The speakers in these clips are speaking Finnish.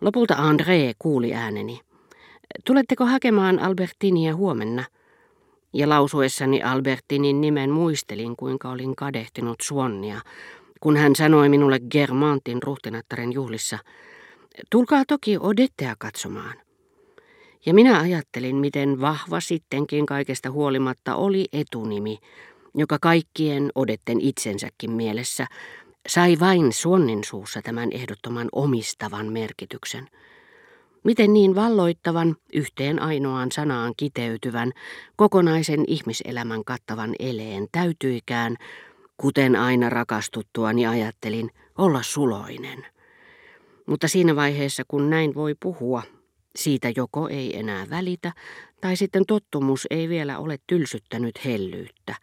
Lopulta André kuuli ääneni. Tuletteko hakemaan Albertinia huomenna? Ja lausuessani Albertinin nimen muistelin, kuinka olin kadehtinut Suonnia, kun hän sanoi minulle Germantin ruhtinattaren juhlissa, tulkaa toki Odettea katsomaan. Ja minä ajattelin, miten vahva sittenkin kaikesta huolimatta oli etunimi, joka kaikkien Odetten itsensäkin mielessä sai vain Suonnin suussa tämän ehdottoman omistavan merkityksen. Miten niin valloittavan, yhteen ainoaan sanaan kiteytyvän, kokonaisen ihmiselämän kattavan eleen täytyikään, kuten aina rakastuttuani ajattelin, olla suloinen. Mutta siinä vaiheessa, kun näin voi puhua, siitä joko ei enää välitä, tai sitten tottumus ei vielä ole tylsyttänyt hellyyttä,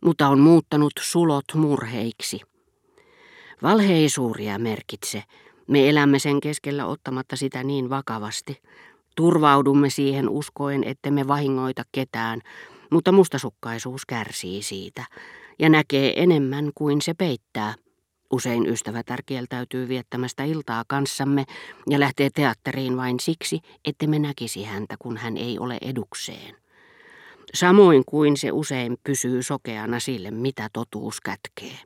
mutta on muuttanut sulot murheiksi. Valhe ei suuria merkitse, me elämme sen keskellä ottamatta sitä niin vakavasti. Turvaudumme siihen uskoen, että me vahingoita ketään, mutta mustasukkaisuus kärsii siitä ja näkee enemmän kuin se peittää. Usein ystävätär kieltäytyy viettämästä iltaa kanssamme ja lähtee teatteriin vain siksi, että me näkisi häntä, kun hän ei ole edukseen. Samoin kuin se usein pysyy sokeana sille, mitä totuus kätkee.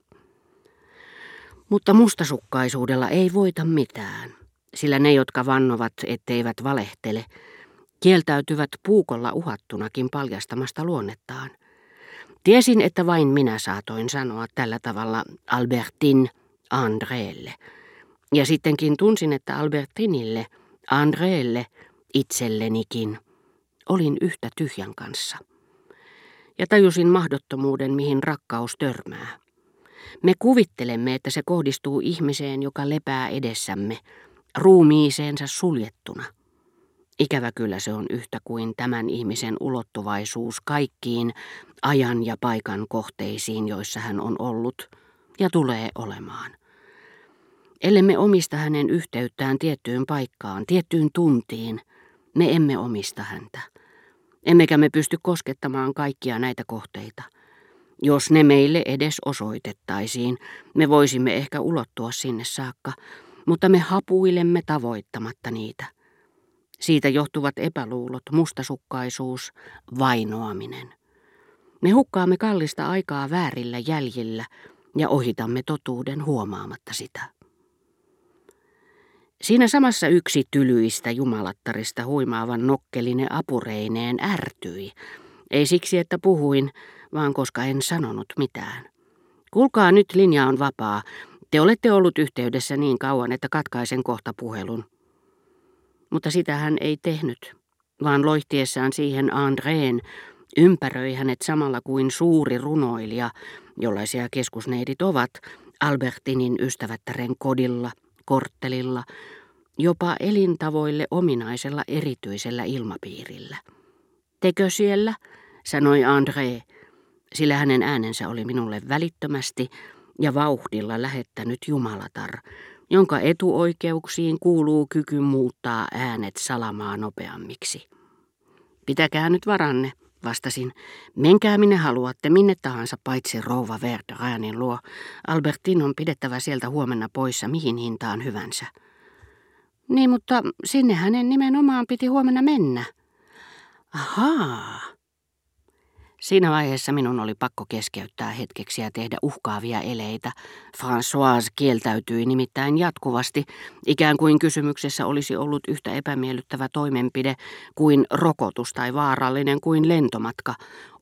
Mutta mustasukkaisuudella ei voita mitään, sillä ne, jotka vannovat, etteivät valehtele, kieltäytyvät puukolla uhattunakin paljastamasta luonnettaan. Tiesin, että vain minä saatoin sanoa tällä tavalla Albertin Andreelle. Ja sittenkin tunsin, että Albertinille, Andreelle, itsellenikin, olin yhtä tyhjän kanssa. Ja tajusin mahdottomuuden, mihin rakkaus törmää. Me kuvittelemme, että se kohdistuu ihmiseen, joka lepää edessämme, ruumiiseensa suljettuna. Ikävä kyllä se on yhtä kuin tämän ihmisen ulottuvaisuus kaikkiin ajan ja paikan kohteisiin, joissa hän on ollut ja tulee olemaan. Ellemme omista hänen yhteyttään tiettyyn paikkaan, tiettyyn tuntiin, me emme omista häntä. Emmekä me pysty koskettamaan kaikkia näitä kohteita. Jos ne meille edes osoitettaisiin, me voisimme ehkä ulottua sinne saakka, mutta me hapuilemme tavoittamatta niitä. Siitä johtuvat epäluulot, mustasukkaisuus, vainoaminen. Me hukkaamme kallista aikaa väärillä jäljillä ja ohitamme totuuden huomaamatta sitä. Siinä samassa yksi tylyistä jumalattarista huimaavan nokkeline apureineen ärtyi. Ei siksi, että puhuin, vaan koska en sanonut mitään. Kuulkaa nyt, linja on vapaa. Te olette ollut yhteydessä niin kauan, että katkaisen kohta puhelun. Mutta sitä hän ei tehnyt, vaan loihtiessaan siihen Andreen ympäröi hänet samalla kuin suuri runoilija, jollaisia keskusneidit ovat, Albertinin ystävättären kodilla, korttelilla, jopa elintavoille ominaisella erityisellä ilmapiirillä. Tekö siellä, sanoi André, sillä hänen äänensä oli minulle välittömästi ja vauhdilla lähettänyt Jumalatar, jonka etuoikeuksiin kuuluu kyky muuttaa äänet salamaa nopeammiksi. Pitäkää nyt varanne, vastasin. Menkää minne haluatte, minne tahansa, paitsi rouva Verdranin luo. Albertin on pidettävä sieltä huomenna poissa mihin hintaan hyvänsä. Niin, mutta sinne hänen nimenomaan piti huomenna mennä. Ahaa, Siinä vaiheessa minun oli pakko keskeyttää hetkeksi ja tehdä uhkaavia eleitä. Françoise kieltäytyi nimittäin jatkuvasti, ikään kuin kysymyksessä olisi ollut yhtä epämiellyttävä toimenpide kuin rokotus tai vaarallinen kuin lentomatka,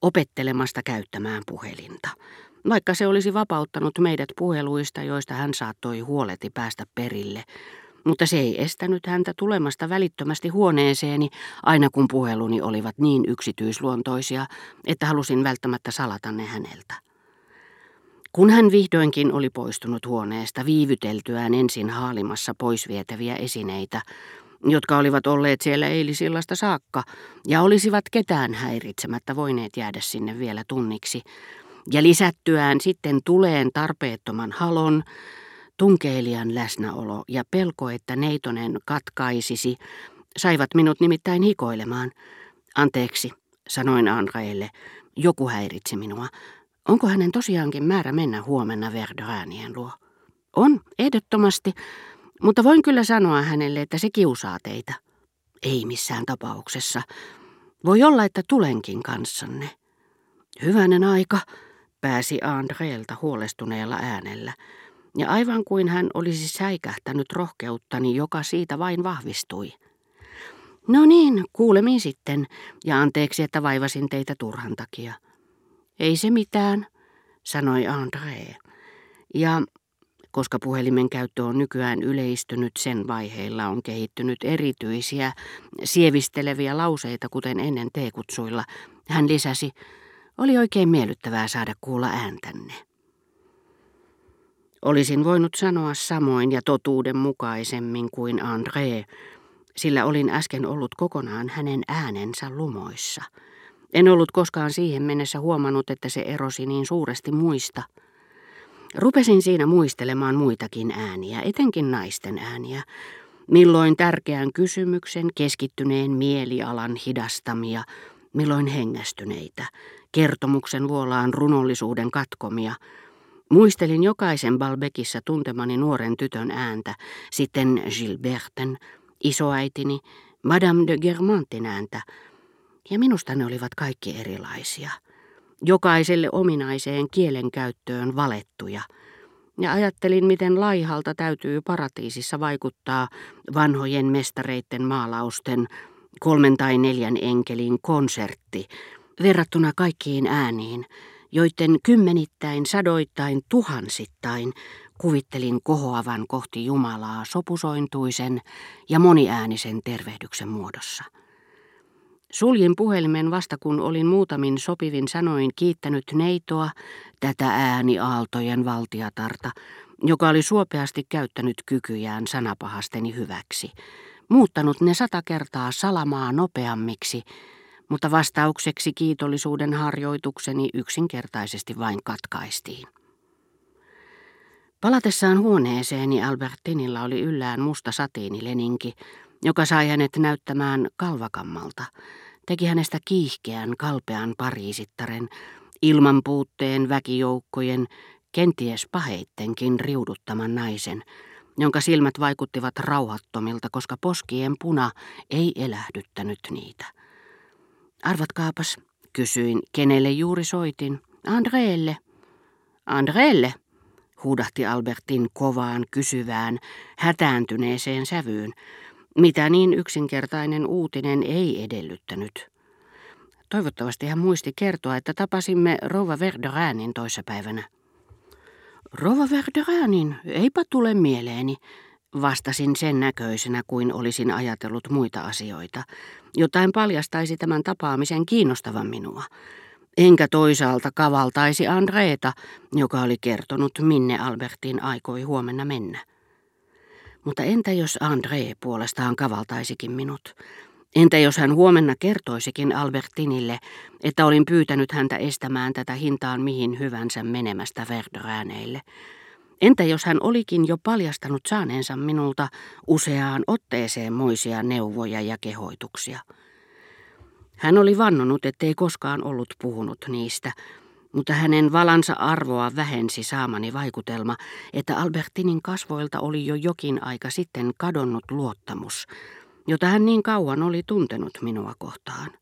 opettelemasta käyttämään puhelinta. Vaikka se olisi vapauttanut meidät puheluista, joista hän saattoi huoleti päästä perille, mutta se ei estänyt häntä tulemasta välittömästi huoneeseeni, aina kun puheluni olivat niin yksityisluontoisia, että halusin välttämättä salata ne häneltä. Kun hän vihdoinkin oli poistunut huoneesta viivyteltyään ensin haalimassa poisvietäviä esineitä, jotka olivat olleet siellä eilisillasta saakka ja olisivat ketään häiritsemättä voineet jäädä sinne vielä tunniksi, ja lisättyään sitten tuleen tarpeettoman halon, Tunkeilijan läsnäolo ja pelko, että neitonen katkaisisi, saivat minut nimittäin hikoilemaan. Anteeksi, sanoin Andreelle. Joku häiritsi minua. Onko hänen tosiaankin määrä mennä huomenna Verdranien luo? On, ehdottomasti, Mutta voin kyllä sanoa hänelle, että se kiusaa teitä. Ei missään tapauksessa. Voi olla, että tulenkin kanssanne. Hyvänen aika, pääsi Andreelta huolestuneella äänellä. Ja aivan kuin hän olisi säikähtänyt rohkeuttani, joka siitä vain vahvistui. No niin, kuulemiin sitten, ja anteeksi, että vaivasin teitä turhan takia. Ei se mitään, sanoi André. Ja koska puhelimen käyttö on nykyään yleistynyt, sen vaiheilla on kehittynyt erityisiä, sievisteleviä lauseita, kuten ennen teekutsuilla. Hän lisäsi, oli oikein miellyttävää saada kuulla ääntänne. Olisin voinut sanoa samoin ja totuudenmukaisemmin kuin André, sillä olin äsken ollut kokonaan hänen äänensä lumoissa. En ollut koskaan siihen mennessä huomannut, että se erosi niin suuresti muista. Rupesin siinä muistelemaan muitakin ääniä, etenkin naisten ääniä, milloin tärkeän kysymyksen keskittyneen mielialan hidastamia, milloin hengästyneitä, kertomuksen vuolaan runollisuuden katkomia. Muistelin jokaisen Balbekissa tuntemani nuoren tytön ääntä, sitten Gilberten, isoäitini, Madame de Germantin ääntä, ja minusta ne olivat kaikki erilaisia. Jokaiselle ominaiseen kielenkäyttöön valettuja. Ja ajattelin, miten laihalta täytyy paratiisissa vaikuttaa vanhojen mestareitten maalausten kolmen tai neljän enkelin konsertti verrattuna kaikkiin ääniin, joiden kymmenittäin, sadoittain, tuhansittain kuvittelin kohoavan kohti Jumalaa sopusointuisen ja moniäänisen tervehdyksen muodossa. Suljin puhelimen vasta kun olin muutamin sopivin sanoin kiittänyt neitoa, tätä ääniaaltojen valtiatarta, joka oli suopeasti käyttänyt kykyjään sanapahasteni hyväksi, muuttanut ne sata kertaa salamaa nopeammiksi, mutta vastaukseksi kiitollisuuden harjoitukseni yksinkertaisesti vain katkaistiin. Palatessaan huoneeseeni Albertinilla oli yllään musta satiinileninki, joka sai hänet näyttämään kalvakammalta, teki hänestä kiihkeän, kalpean pariisittaren, ilman puutteen väkijoukkojen, kenties paheittenkin riuduttaman naisen, jonka silmät vaikuttivat rauhattomilta, koska poskien puna ei elähdyttänyt niitä. Arvatkaapas, kysyin, kenelle juuri soitin. Andreelle. Andreelle, huudahti Albertin kovaan, kysyvään, hätääntyneeseen sävyyn, mitä niin yksinkertainen uutinen ei edellyttänyt. Toivottavasti hän muisti kertoa, että tapasimme Rova Verderanin toissapäivänä. Rova Verderanin, eipä tule mieleeni, vastasin sen näköisenä kuin olisin ajatellut muita asioita. Jotain paljastaisi tämän tapaamisen kiinnostavan minua. Enkä toisaalta kavaltaisi Andreeta, joka oli kertonut, minne Albertin aikoi huomenna mennä. Mutta entä jos André puolestaan kavaltaisikin minut? Entä jos hän huomenna kertoisikin Albertinille, että olin pyytänyt häntä estämään tätä hintaan mihin hyvänsä menemästä Verdrääneille? Entä jos hän olikin jo paljastanut saaneensa minulta useaan otteeseen moisia neuvoja ja kehoituksia? Hän oli vannonut, ettei koskaan ollut puhunut niistä, mutta hänen valansa arvoa vähensi saamani vaikutelma, että Albertinin kasvoilta oli jo jokin aika sitten kadonnut luottamus, jota hän niin kauan oli tuntenut minua kohtaan.